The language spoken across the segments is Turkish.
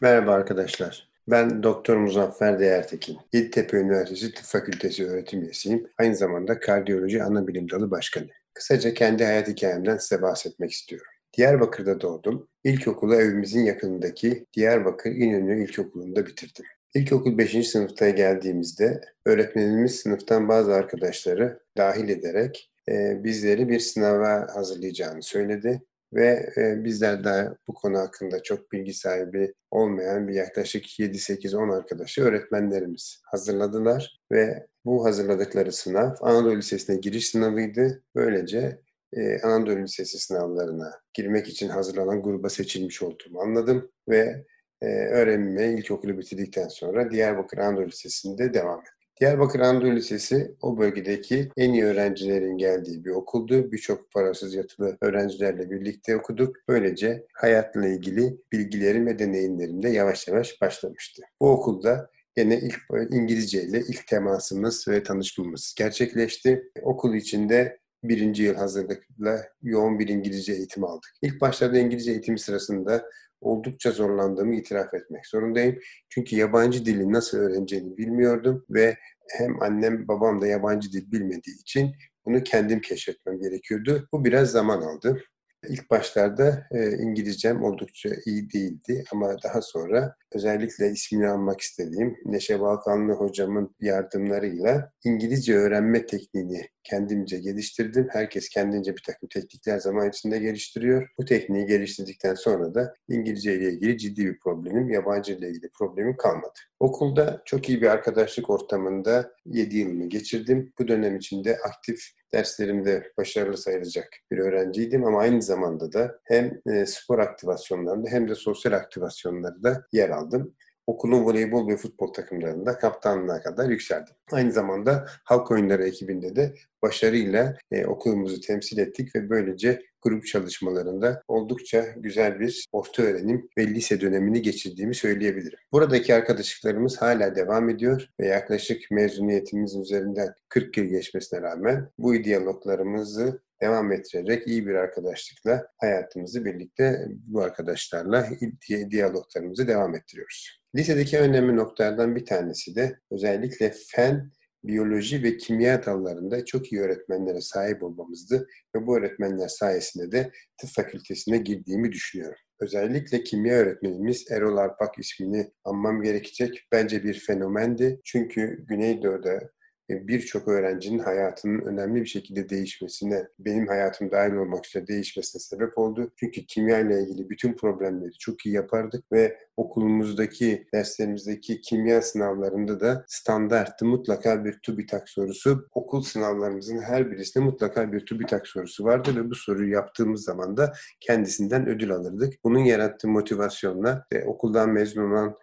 Merhaba arkadaşlar. Ben Doktor Muzaffer Değertekin. Yeditepe Üniversitesi Tıp Fakültesi öğretim üyesiyim. Aynı zamanda kardiyoloji ana bilim dalı başkanı. Kısaca kendi hayat hikayemden size bahsetmek istiyorum. Diyarbakır'da doğdum. İlkokulu evimizin yakınındaki Diyarbakır İnönü İlkokulu'nda bitirdim. İlkokul 5. sınıfta geldiğimizde öğretmenimiz sınıftan bazı arkadaşları dahil ederek e, bizleri bir sınava hazırlayacağını söyledi ve e, bizler de bu konu hakkında çok bilgi sahibi olmayan bir yaklaşık 7-8-10 arkadaşı öğretmenlerimiz hazırladılar ve bu hazırladıkları sınav Anadolu Lisesi'ne giriş sınavıydı. Böylece e, Anadolu Lisesi sınavlarına girmek için hazırlanan gruba seçilmiş olduğumu anladım ve e, öğrenime ilkokulu bitirdikten sonra Diyarbakır Anadolu Lisesi'nde devam ettim. Diyarbakır Anadolu Lisesi o bölgedeki en iyi öğrencilerin geldiği bir okuldu. Birçok parasız yatılı öğrencilerle birlikte okuduk. Böylece hayatla ilgili bilgilerim ve deneyimlerim de yavaş yavaş başlamıştı. Bu okulda yine ilk İngilizce ile ilk temasımız ve tanışmamız gerçekleşti. Okul içinde birinci yıl hazırlıkla yoğun bir İngilizce eğitim aldık. İlk başlarda İngilizce eğitimi sırasında oldukça zorlandığımı itiraf etmek zorundayım. Çünkü yabancı dili nasıl öğreneceğini bilmiyordum ve hem annem babam da yabancı dil bilmediği için bunu kendim keşfetmem gerekiyordu. Bu biraz zaman aldı. İlk başlarda e, İngilizcem oldukça iyi değildi ama daha sonra özellikle ismini almak istediğim Neşe Balkanlı hocamın yardımlarıyla İngilizce öğrenme tekniğini kendimce geliştirdim. Herkes kendince bir takım teknikler zaman içinde geliştiriyor. Bu tekniği geliştirdikten sonra da İngilizce ile ilgili ciddi bir problemim, yabancı ile ilgili problemim kalmadı. Okulda çok iyi bir arkadaşlık ortamında 7 yılımı geçirdim. Bu dönem içinde aktif derslerimde başarılı sayılacak bir öğrenciydim ama aynı zamanda da hem e, spor aktivasyonlarında hem de sosyal aktivasyonlarda yer aldım okulun voleybol ve futbol takımlarında kaptanlığa kadar yükseldim. Aynı zamanda halk oyunları ekibinde de başarıyla e, okulumuzu temsil ettik ve böylece grup çalışmalarında oldukça güzel bir orta öğrenim ve lise dönemini geçirdiğimi söyleyebilirim. Buradaki arkadaşlıklarımız hala devam ediyor ve yaklaşık mezuniyetimizin üzerinden 40 yıl geçmesine rağmen bu diyaloglarımızı devam ettirerek iyi bir arkadaşlıkla hayatımızı birlikte bu arkadaşlarla diyaloglarımızı devam ettiriyoruz. Lisedeki önemli noktalardan bir tanesi de özellikle fen, biyoloji ve kimya dallarında çok iyi öğretmenlere sahip olmamızdı ve bu öğretmenler sayesinde de tıp fakültesine girdiğimi düşünüyorum. Özellikle kimya öğretmenimiz Erol Arpak ismini anmam gerekecek. Bence bir fenomendi. Çünkü Güneydoğu'da birçok öğrencinin hayatının önemli bir şekilde değişmesine, benim hayatım dahil olmak üzere değişmesine sebep oldu. Çünkü kimya ile ilgili bütün problemleri çok iyi yapardık ve okulumuzdaki, derslerimizdeki kimya sınavlarında da standarttı mutlaka bir TÜBİTAK sorusu. Okul sınavlarımızın her birisinde mutlaka bir TÜBİTAK sorusu vardı ve bu soruyu yaptığımız zaman da kendisinden ödül alırdık. Bunun yarattığı motivasyonla e, okuldan mezun olan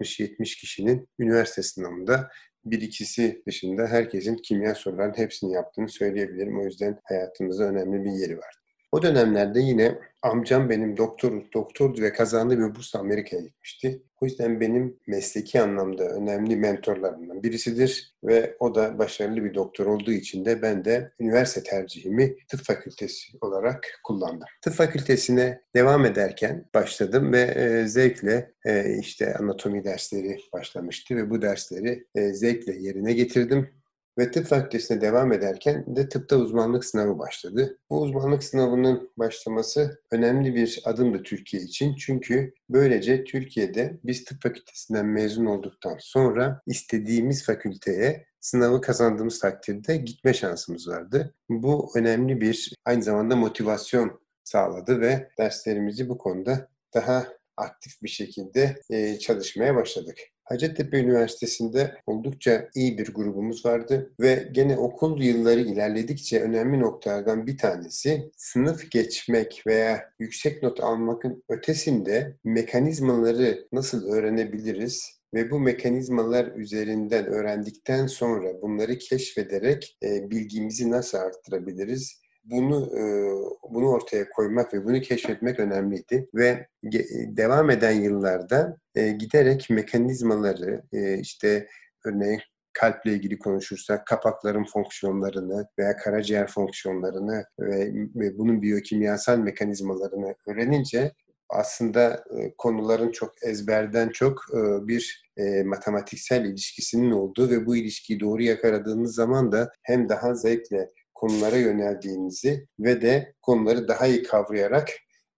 60-70 kişinin üniversite sınavında bir ikisi dışında herkesin kimya sorularının hepsini yaptığını söyleyebilirim. O yüzden hayatımızda önemli bir yeri var. O dönemlerde yine amcam benim doktor, doktordu ve kazandığı bir bursla Amerika'ya gitmişti. O yüzden benim mesleki anlamda önemli mentorlarımdan birisidir ve o da başarılı bir doktor olduğu için de ben de üniversite tercihimi tıp fakültesi olarak kullandım. Tıp fakültesine devam ederken başladım ve e, zevkle e, işte anatomi dersleri başlamıştı ve bu dersleri e, zevkle yerine getirdim ve tıp fakültesine devam ederken de tıpta uzmanlık sınavı başladı. Bu uzmanlık sınavının başlaması önemli bir adımdı Türkiye için. Çünkü böylece Türkiye'de biz tıp fakültesinden mezun olduktan sonra istediğimiz fakülteye sınavı kazandığımız takdirde gitme şansımız vardı. Bu önemli bir aynı zamanda motivasyon sağladı ve derslerimizi bu konuda daha aktif bir şekilde çalışmaya başladık. Hacettepe Üniversitesi'nde oldukça iyi bir grubumuz vardı ve gene okul yılları ilerledikçe önemli noktalardan bir tanesi sınıf geçmek veya yüksek not almakın ötesinde mekanizmaları nasıl öğrenebiliriz ve bu mekanizmalar üzerinden öğrendikten sonra bunları keşfederek e, bilgimizi nasıl arttırabiliriz? Bunu e, bunu ortaya koymak ve bunu keşfetmek önemliydi. Ve devam eden yıllarda e, giderek mekanizmaları e, işte örneğin kalple ilgili konuşursak kapakların fonksiyonlarını veya karaciğer fonksiyonlarını ve, bunun biyokimyasal mekanizmalarını öğrenince aslında konuların çok ezberden çok bir matematiksel ilişkisinin olduğu ve bu ilişkiyi doğru yakaladığınız zaman da hem daha zevkle konulara yöneldiğinizi ve de konuları daha iyi kavrayarak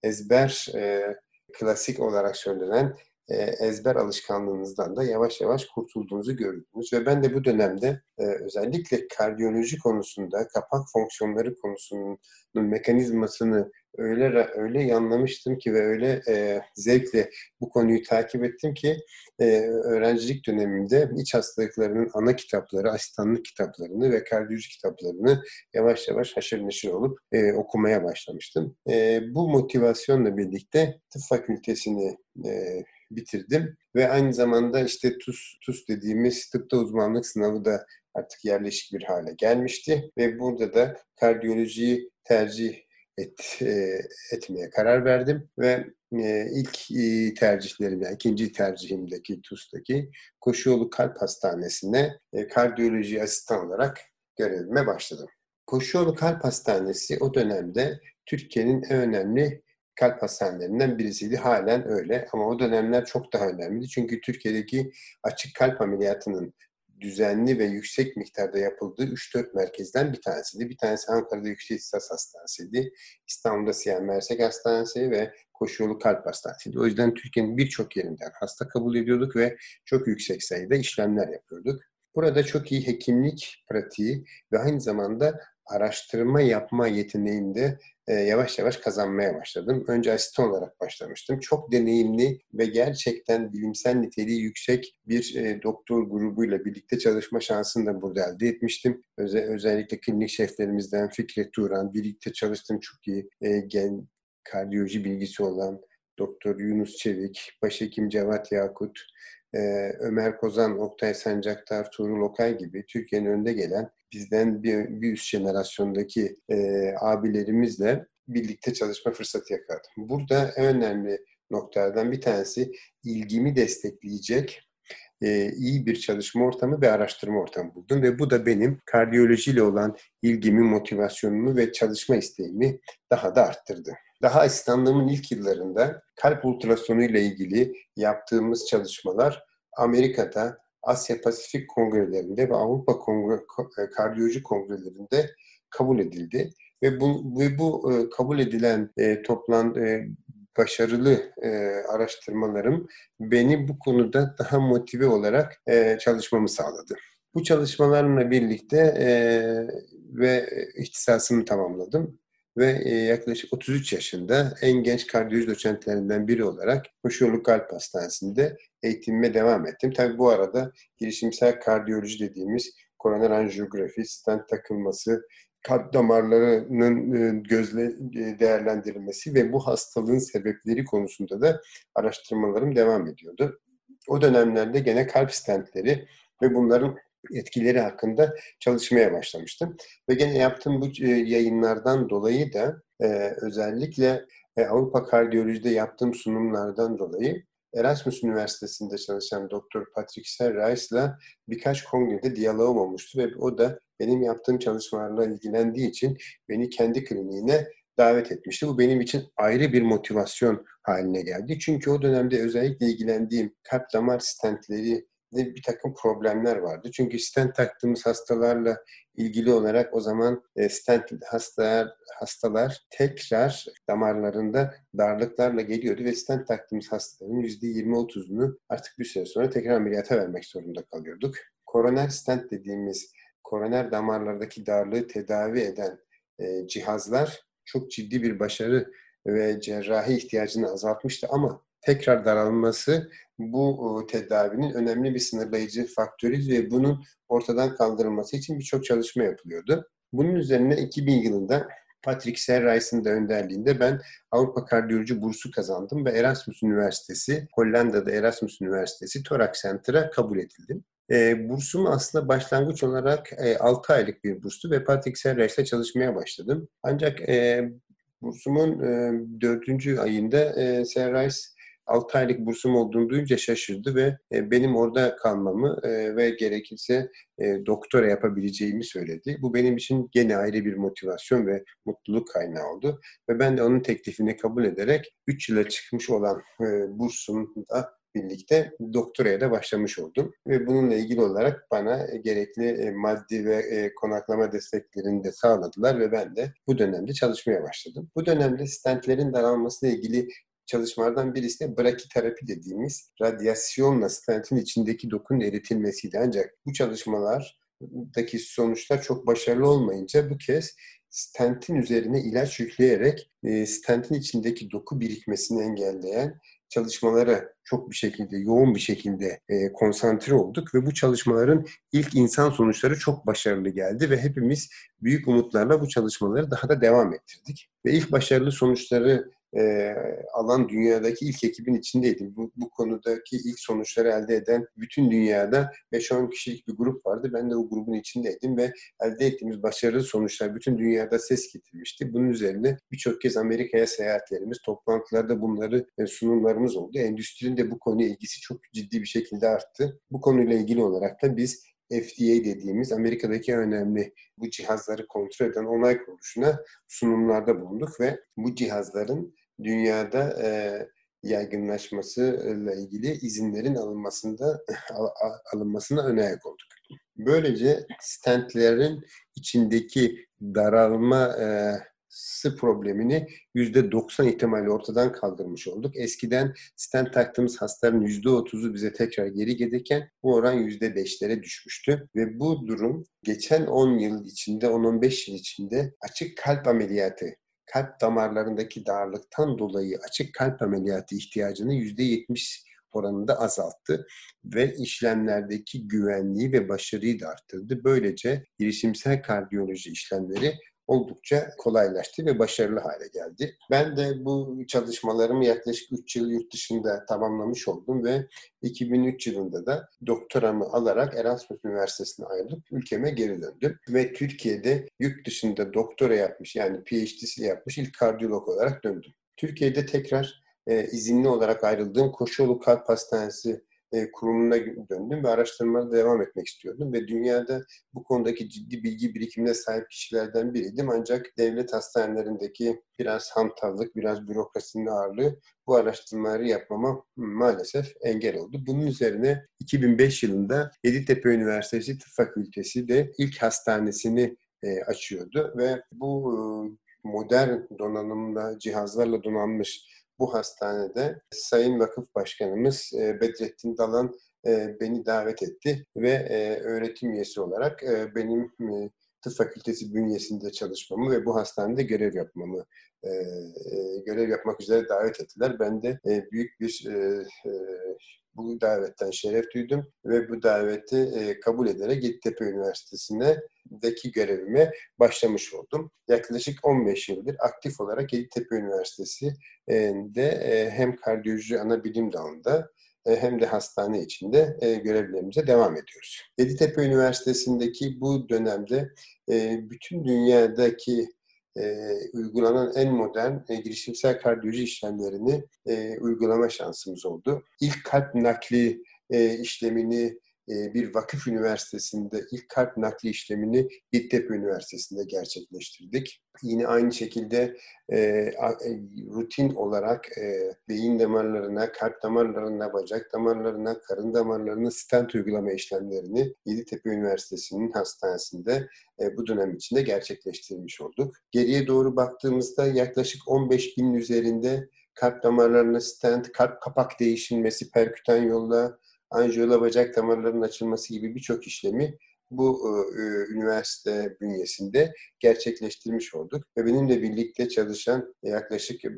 ezber e, klasik olarak söylenen ezber alışkanlığınızdan da yavaş yavaş kurtulduğunuzu gördünüz. Ve ben de bu dönemde e, özellikle kardiyoloji konusunda kapak fonksiyonları konusunun mekanizmasını öyle öyle anlamıştım ki ve öyle e, zevkle bu konuyu takip ettim ki e, öğrencilik döneminde iç hastalıklarının ana kitapları, asistanlık kitaplarını ve kardiyoloji kitaplarını yavaş yavaş haşır neşir olup e, okumaya başlamıştım. E, bu motivasyonla birlikte tıp fakültesini e, bitirdim. Ve aynı zamanda işte TUS, TUS dediğimiz tıpta uzmanlık sınavı da artık yerleşik bir hale gelmişti. Ve burada da kardiyolojiyi tercih et, e, etmeye karar verdim. Ve e, ilk e, tercihlerim, yani ikinci tercihimdeki TUS'taki Koşuyolu Kalp Hastanesi'ne kardiyoloji asistan olarak görevime başladım. Koşuyolu Kalp Hastanesi o dönemde Türkiye'nin en önemli kalp hastanelerinden birisiydi. Halen öyle ama o dönemler çok daha önemliydi. Çünkü Türkiye'deki açık kalp ameliyatının düzenli ve yüksek miktarda yapıldığı 3-4 merkezden bir tanesiydi. Bir tanesi Ankara'da Yüksek İstas Hastanesi'ydi. İstanbul'da Siyan Mersek Hastanesi ve Koşuyolu Kalp Hastanesi'ydi. O yüzden Türkiye'nin birçok yerinden hasta kabul ediyorduk ve çok yüksek sayıda işlemler yapıyorduk. Burada çok iyi hekimlik pratiği ve aynı zamanda araştırma yapma yeteneğinde e, yavaş yavaş kazanmaya başladım. Önce asistan olarak başlamıştım. Çok deneyimli ve gerçekten bilimsel niteliği yüksek bir e, doktor grubuyla birlikte çalışma şansını da burada elde etmiştim. Öze, özellikle klinik şeflerimizden Fikret Turan, birlikte çalıştığım çok iyi e, gen kardiyoloji bilgisi olan Doktor Yunus Çevik, Başhekim Cevat Yakut, e, Ömer Kozan, Oktay Sancaktar, Tuğrul Okay gibi Türkiye'nin önde gelen bizden bir, bir üst jenerasyondaki e, abilerimizle birlikte çalışma fırsatı yakaladım. Burada en önemli noktalardan bir tanesi ilgimi destekleyecek e, iyi bir çalışma ortamı ve araştırma ortamı buldum ve bu da benim kardiyolojiyle olan ilgimi, motivasyonumu ve çalışma isteğimi daha da arttırdı. Daha asistanlığımın ilk yıllarında kalp ultrasonu ile ilgili yaptığımız çalışmalar Amerika'da, Asya Pasifik kongrelerinde ve Avrupa Kongre, e, Kardiyoloji kongrelerinde kabul edildi ve bu, ve bu e, kabul edilen e, toplan e, başarılı e, araştırmalarım beni bu konuda daha motive olarak e, çalışmamı sağladı. Bu çalışmalarla birlikte e, ve ihtisasımı tamamladım ve e, yaklaşık 33 yaşında en genç kardiyoloji doçentlerinden biri olarak Koşuyolu Kalp Hastanesi'nde eğitimime devam ettim. Tabii bu arada girişimsel kardiyoloji dediğimiz koroner anjiyografi, stent takılması, kalp damarlarının e, gözle e, değerlendirilmesi ve bu hastalığın sebepleri konusunda da araştırmalarım devam ediyordu. O dönemlerde gene kalp stentleri ve bunların etkileri hakkında çalışmaya başlamıştım. Ve gene yaptığım bu e, yayınlardan dolayı da özellikle Avrupa Kardiyoloji'de yaptığım sunumlardan dolayı Erasmus Üniversitesi'nde çalışan Doktor Patrick Serrais'la birkaç kongrede diyalogum olmuştu ve o da benim yaptığım çalışmalarla ilgilendiği için beni kendi kliniğine davet etmişti. Bu benim için ayrı bir motivasyon haline geldi. Çünkü o dönemde özellikle ilgilendiğim kalp damar stentleri bir takım problemler vardı. Çünkü stent taktığımız hastalarla ilgili olarak o zaman e, stent hastalar, hastalar tekrar damarlarında darlıklarla geliyordu ve stent taktığımız hastaların %20-30'unu artık bir süre sonra tekrar ameliyata vermek zorunda kalıyorduk. Koroner stent dediğimiz koroner damarlardaki darlığı tedavi eden e, cihazlar çok ciddi bir başarı ve cerrahi ihtiyacını azaltmıştı ama tekrar daralması bu tedavinin önemli bir sınırlayıcı faktörü ve bunun ortadan kaldırılması için birçok çalışma yapılıyordu. Bunun üzerine 2000 yılında Patrick Serrais'in de önderliğinde ben Avrupa Kardiyoloji bursu kazandım ve Erasmus Üniversitesi, Hollanda'da Erasmus Üniversitesi Thorax Center'a kabul edildim. E, bursum aslında başlangıç olarak e, 6 aylık bir burstu ve Patrick Serrais'le çalışmaya başladım. Ancak e, bursumun e, 4. ayında e, Serrais 6 aylık bursum olduğunu duyunca şaşırdı ve e, benim orada kalmamı e, ve gerekirse e, doktora yapabileceğimi söyledi. Bu benim için gene ayrı bir motivasyon ve mutluluk kaynağı oldu. Ve ben de onun teklifini kabul ederek 3 yıla çıkmış olan bursumda birlikte doktoraya da başlamış oldum. Ve bununla ilgili olarak bana gerekli maddi ve konaklama desteklerini de sağladılar ve ben de bu dönemde çalışmaya başladım. Bu dönemde stentlerin daralmasıyla ilgili çalışmalardan birisi de brakiterapi dediğimiz radyasyonla stentin içindeki dokunun eritilmesiydi. Ancak bu çalışmalardaki sonuçlar çok başarılı olmayınca bu kez stentin üzerine ilaç yükleyerek e, stentin içindeki doku birikmesini engelleyen çalışmalara çok bir şekilde, yoğun bir şekilde e, konsantre olduk ve bu çalışmaların ilk insan sonuçları çok başarılı geldi ve hepimiz büyük umutlarla bu çalışmaları daha da devam ettirdik. Ve ilk başarılı sonuçları e, alan dünyadaki ilk ekibin içindeydim. Bu, bu konudaki ilk sonuçları elde eden bütün dünyada 5-10 kişilik bir grup vardı. Ben de o grubun içindeydim ve elde ettiğimiz başarılı sonuçlar bütün dünyada ses getirmişti. Bunun üzerine birçok kez Amerika'ya seyahatlerimiz, toplantılarda bunları e, sunumlarımız oldu. Endüstrinin de bu konuya ilgisi çok ciddi bir şekilde arttı. Bu konuyla ilgili olarak da biz FDA dediğimiz Amerika'daki önemli bu cihazları kontrol eden onay kuruluşuna sunumlarda bulunduk ve bu cihazların dünyada e, yaygınlaşmasıyla ilgili izinlerin alınmasında alınmasına ön ayak olduk. Böylece stentlerin içindeki daralma e, sı problemini %90 ihtimalle ortadan kaldırmış olduk. Eskiden stent taktığımız hastaların %30'u bize tekrar geri gelirken bu oran %5'lere düşmüştü. Ve bu durum geçen 10 yıl içinde, 10-15 yıl içinde açık kalp ameliyatı kalp damarlarındaki darlıktan dolayı açık kalp ameliyatı ihtiyacını %70 oranında azalttı ve işlemlerdeki güvenliği ve başarıyı da arttırdı. Böylece girişimsel kardiyoloji işlemleri oldukça kolaylaştı ve başarılı hale geldi. Ben de bu çalışmalarımı yaklaşık 3 yıl yurt dışında tamamlamış oldum ve 2003 yılında da doktoramı alarak Erasmus Üniversitesi'ne ayrılıp ülkeme geri döndüm. Ve Türkiye'de yurt dışında doktora yapmış yani PhD'si yapmış ilk kardiyolog olarak döndüm. Türkiye'de tekrar e, izinli olarak ayrıldığım Koşuyolu Kalp Hastanesi e, kurumuna döndüm ve araştırmalara devam etmek istiyordum ve dünyada bu konudaki ciddi bilgi birikimine sahip kişilerden biriydim ancak devlet hastanelerindeki biraz hantallık, biraz bürokrasinin ağırlığı bu araştırmaları yapmama maalesef engel oldu. Bunun üzerine 2005 yılında Yeditepe Üniversitesi Tıp Fakültesi de ilk hastanesini e, açıyordu ve bu e, modern donanımla, cihazlarla donanmış bu hastanede Sayın Vakıf Başkanımız e, Bedrettin Dalan e, beni davet etti ve e, öğretim üyesi olarak benim tıp fakültesi bünyesinde çalışmamı ve bu hastanede görev yapmamı görev yapmak üzere davet ettiler. Ben de büyük bir bu davetten şeref duydum ve bu daveti e, kabul ederek Yeditepe Üniversitesi'ndeki görevime başlamış oldum. Yaklaşık 15 yıldır aktif olarak Yeditepe Üniversitesi'nde e, hem kardiyoloji ana bilim dalında e, hem de hastane içinde e, görevlerimize devam ediyoruz. Yeditepe Üniversitesi'ndeki bu dönemde e, bütün dünyadaki e, uygulanan en modern e, girişimsel kardiyoloji işlemlerini e, uygulama şansımız oldu. İlk kalp nakli e, işlemini e, bir vakıf üniversitesinde ilk kalp nakli işlemini Yeditepe Üniversitesi'nde gerçekleştirdik. Yine aynı şekilde e, e, rutin olarak e, beyin damarlarına, kalp damarlarına, bacak damarlarına, karın damarlarına stent uygulama işlemlerini Yeditepe Üniversitesi'nin hastanesinde e, bu dönem içinde gerçekleştirmiş olduk. Geriye doğru baktığımızda yaklaşık 15 bin üzerinde kalp damarlarına stent, kalp kapak değişilmesi perkütan yolla, anjiyola bacak damarlarının açılması gibi birçok işlemi bu e, üniversite bünyesinde gerçekleştirmiş olduk. Ve benimle birlikte çalışan yaklaşık e,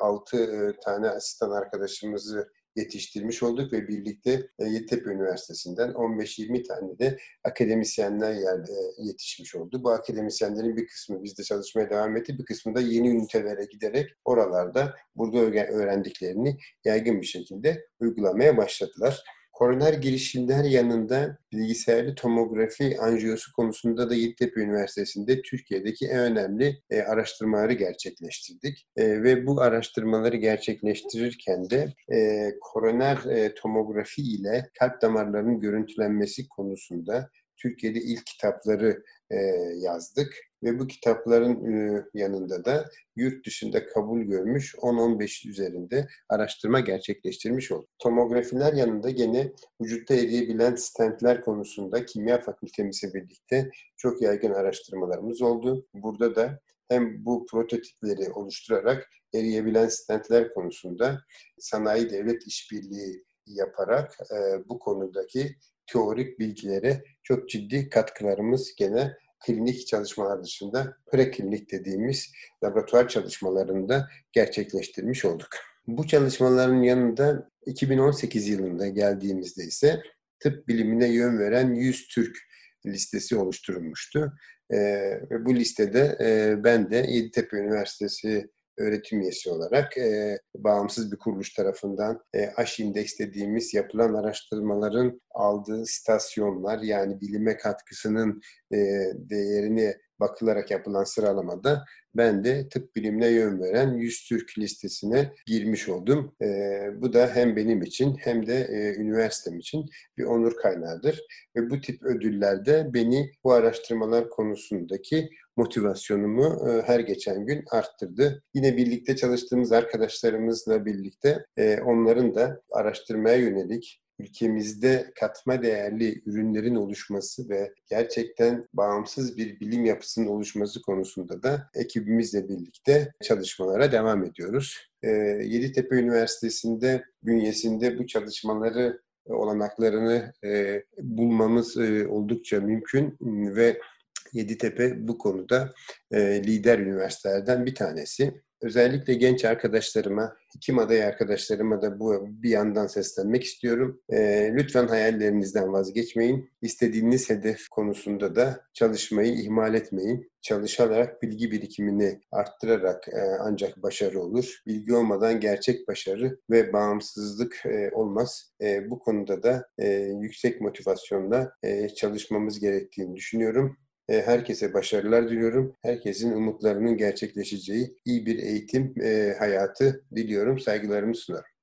6 e, tane asistan arkadaşımızı yetiştirmiş olduk ve birlikte e, Yeditepe Üniversitesi'nden 15-20 tane de akademisyenler yerde yetişmiş oldu. Bu akademisyenlerin bir kısmı bizde çalışmaya devam etti, bir kısmı da yeni ünitelere giderek oralarda burada öğrendiklerini yaygın bir şekilde uygulamaya başladılar Koroner girişimler yanında bilgisayarlı tomografi anjiyosu konusunda da Yeditepe Üniversitesi'nde Türkiye'deki en önemli e, araştırmaları gerçekleştirdik. E, ve bu araştırmaları gerçekleştirirken de e, koroner e, tomografi ile kalp damarlarının görüntülenmesi konusunda Türkiye'de ilk kitapları e, yazdık ve bu kitapların e, yanında da yurt dışında kabul görmüş 10-15 üzerinde araştırma gerçekleştirmiş olduk. Tomografiler yanında gene vücutta eriyebilen stentler konusunda kimya fakültemizle birlikte çok yaygın araştırmalarımız oldu. Burada da hem bu prototipleri oluşturarak eriyebilen stentler konusunda sanayi devlet işbirliği yaparak e, bu konudaki teorik bilgilere çok ciddi katkılarımız gene klinik çalışmalar dışında preklinik dediğimiz laboratuvar çalışmalarında gerçekleştirmiş olduk. Bu çalışmaların yanında 2018 yılında geldiğimizde ise tıp bilimine yön veren 100 Türk listesi oluşturulmuştu. Ee, ve bu listede e, ben de Yeditepe Üniversitesi öğretim üyesi olarak e, bağımsız bir kuruluş tarafından e, Aş indeks dediğimiz yapılan araştırmaların aldığı stasyonlar yani bilime katkısının e, değerini bakılarak yapılan sıralamada ben de tıp bilimine yön veren 100 Türk listesine girmiş oldum. E, bu da hem benim için hem de e, üniversitem için bir onur kaynağıdır. Ve bu tip ödüllerde beni bu araştırmalar konusundaki motivasyonumu e, her geçen gün arttırdı. Yine birlikte çalıştığımız arkadaşlarımızla birlikte e, onların da araştırmaya yönelik ülkemizde katma değerli ürünlerin oluşması ve gerçekten bağımsız bir bilim yapısının oluşması konusunda da ekibimizle birlikte çalışmalara devam ediyoruz. E, Yeditepe Üniversitesi'nde bünyesinde bu çalışmaları olanaklarını bulmamız oldukça mümkün ve Yeditepe bu konuda e, lider üniversitelerden bir tanesi. Özellikle genç arkadaşlarıma, hekim adayı arkadaşlarıma da bu bir yandan seslenmek istiyorum. E, lütfen hayallerinizden vazgeçmeyin. İstediğiniz hedef konusunda da çalışmayı ihmal etmeyin. Çalışarak bilgi birikimini arttırarak e, ancak başarı olur. Bilgi olmadan gerçek başarı ve bağımsızlık e, olmaz. E, bu konuda da e, yüksek motivasyonla e, çalışmamız gerektiğini düşünüyorum. E, herkese başarılar diliyorum. Herkesin umutlarının gerçekleşeceği iyi bir eğitim e, hayatı diliyorum. Saygılarımı sunarım.